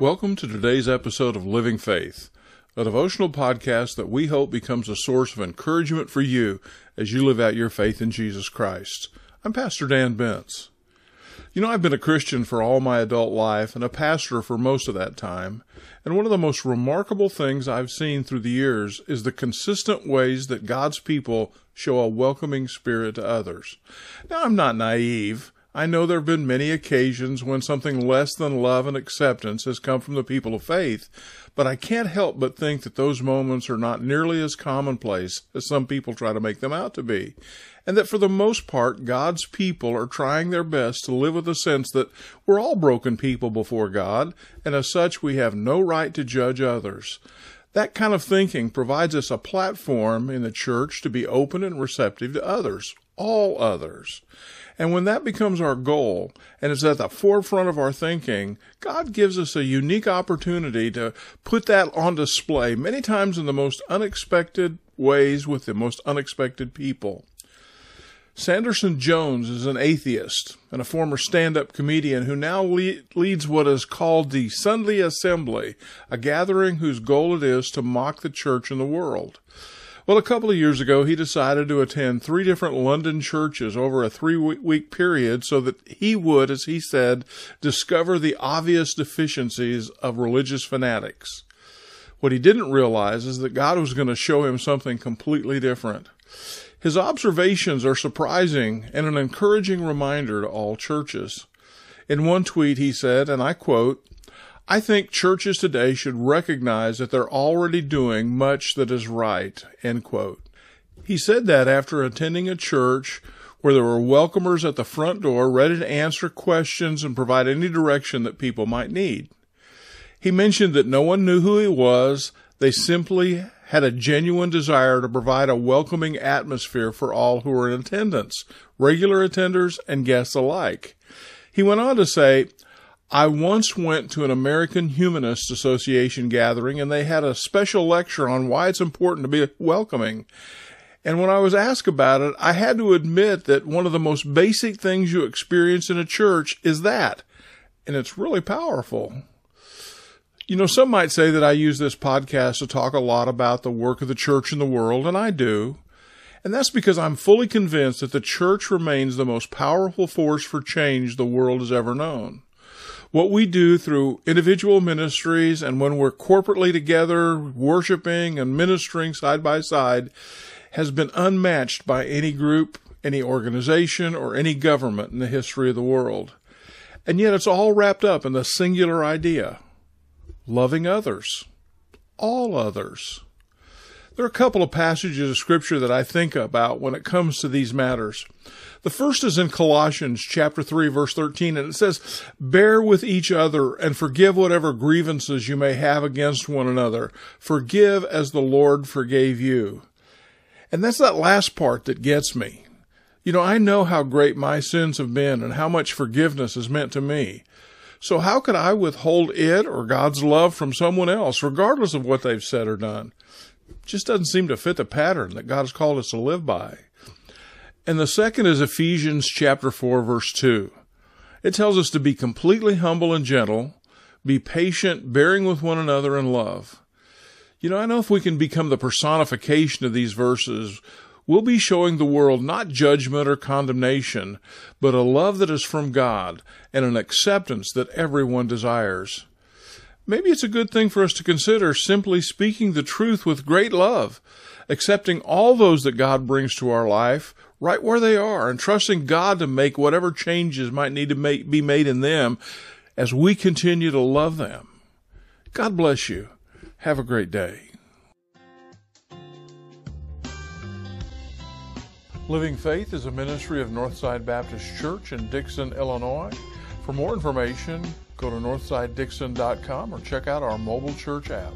Welcome to today's episode of Living Faith, a devotional podcast that we hope becomes a source of encouragement for you as you live out your faith in Jesus Christ. I'm Pastor Dan Bentz. You know, I've been a Christian for all my adult life and a pastor for most of that time, and one of the most remarkable things I've seen through the years is the consistent ways that God's people show a welcoming spirit to others. Now, I'm not naive. I know there have been many occasions when something less than love and acceptance has come from the people of faith, but I can't help but think that those moments are not nearly as commonplace as some people try to make them out to be, and that for the most part, God's people are trying their best to live with the sense that we're all broken people before God, and as such, we have no right to judge others. That kind of thinking provides us a platform in the church to be open and receptive to others, all others. And when that becomes our goal and is at the forefront of our thinking, God gives us a unique opportunity to put that on display many times in the most unexpected ways with the most unexpected people. Sanderson Jones is an atheist and a former stand up comedian who now le- leads what is called the Sunday Assembly, a gathering whose goal it is to mock the church and the world. Well, a couple of years ago, he decided to attend three different London churches over a three week period so that he would, as he said, discover the obvious deficiencies of religious fanatics. What he didn't realize is that God was going to show him something completely different. His observations are surprising and an encouraging reminder to all churches. In one tweet, he said, and I quote, I think churches today should recognize that they're already doing much that is right. End quote. He said that after attending a church where there were welcomers at the front door ready to answer questions and provide any direction that people might need. He mentioned that no one knew who he was. They simply had a genuine desire to provide a welcoming atmosphere for all who were in attendance, regular attenders and guests alike. He went on to say, I once went to an American Humanist Association gathering and they had a special lecture on why it's important to be welcoming. And when I was asked about it, I had to admit that one of the most basic things you experience in a church is that. And it's really powerful. You know, some might say that I use this podcast to talk a lot about the work of the church in the world, and I do. And that's because I'm fully convinced that the church remains the most powerful force for change the world has ever known what we do through individual ministries and when we're corporately together, worshiping and ministering side by side, has been unmatched by any group, any organization, or any government in the history of the world. And yet it's all wrapped up in the singular idea loving others, all others. There are a couple of passages of scripture that I think about when it comes to these matters. The first is in Colossians chapter 3 verse 13 and it says, "Bear with each other and forgive whatever grievances you may have against one another. Forgive as the Lord forgave you." And that's that last part that gets me. You know, I know how great my sins have been and how much forgiveness has meant to me. So how could I withhold it or God's love from someone else, regardless of what they've said or done? It just doesn't seem to fit the pattern that God has called us to live by. And the second is Ephesians chapter 4 verse 2. It tells us to be completely humble and gentle, be patient, bearing with one another in love. You know, I know if we can become the personification of these verses, we'll be showing the world not judgment or condemnation, but a love that is from God and an acceptance that everyone desires. Maybe it's a good thing for us to consider simply speaking the truth with great love, accepting all those that God brings to our life right where they are, and trusting God to make whatever changes might need to make, be made in them as we continue to love them. God bless you. Have a great day. Living Faith is a ministry of Northside Baptist Church in Dixon, Illinois. For more information, go to northsidedixon.com or check out our mobile church app.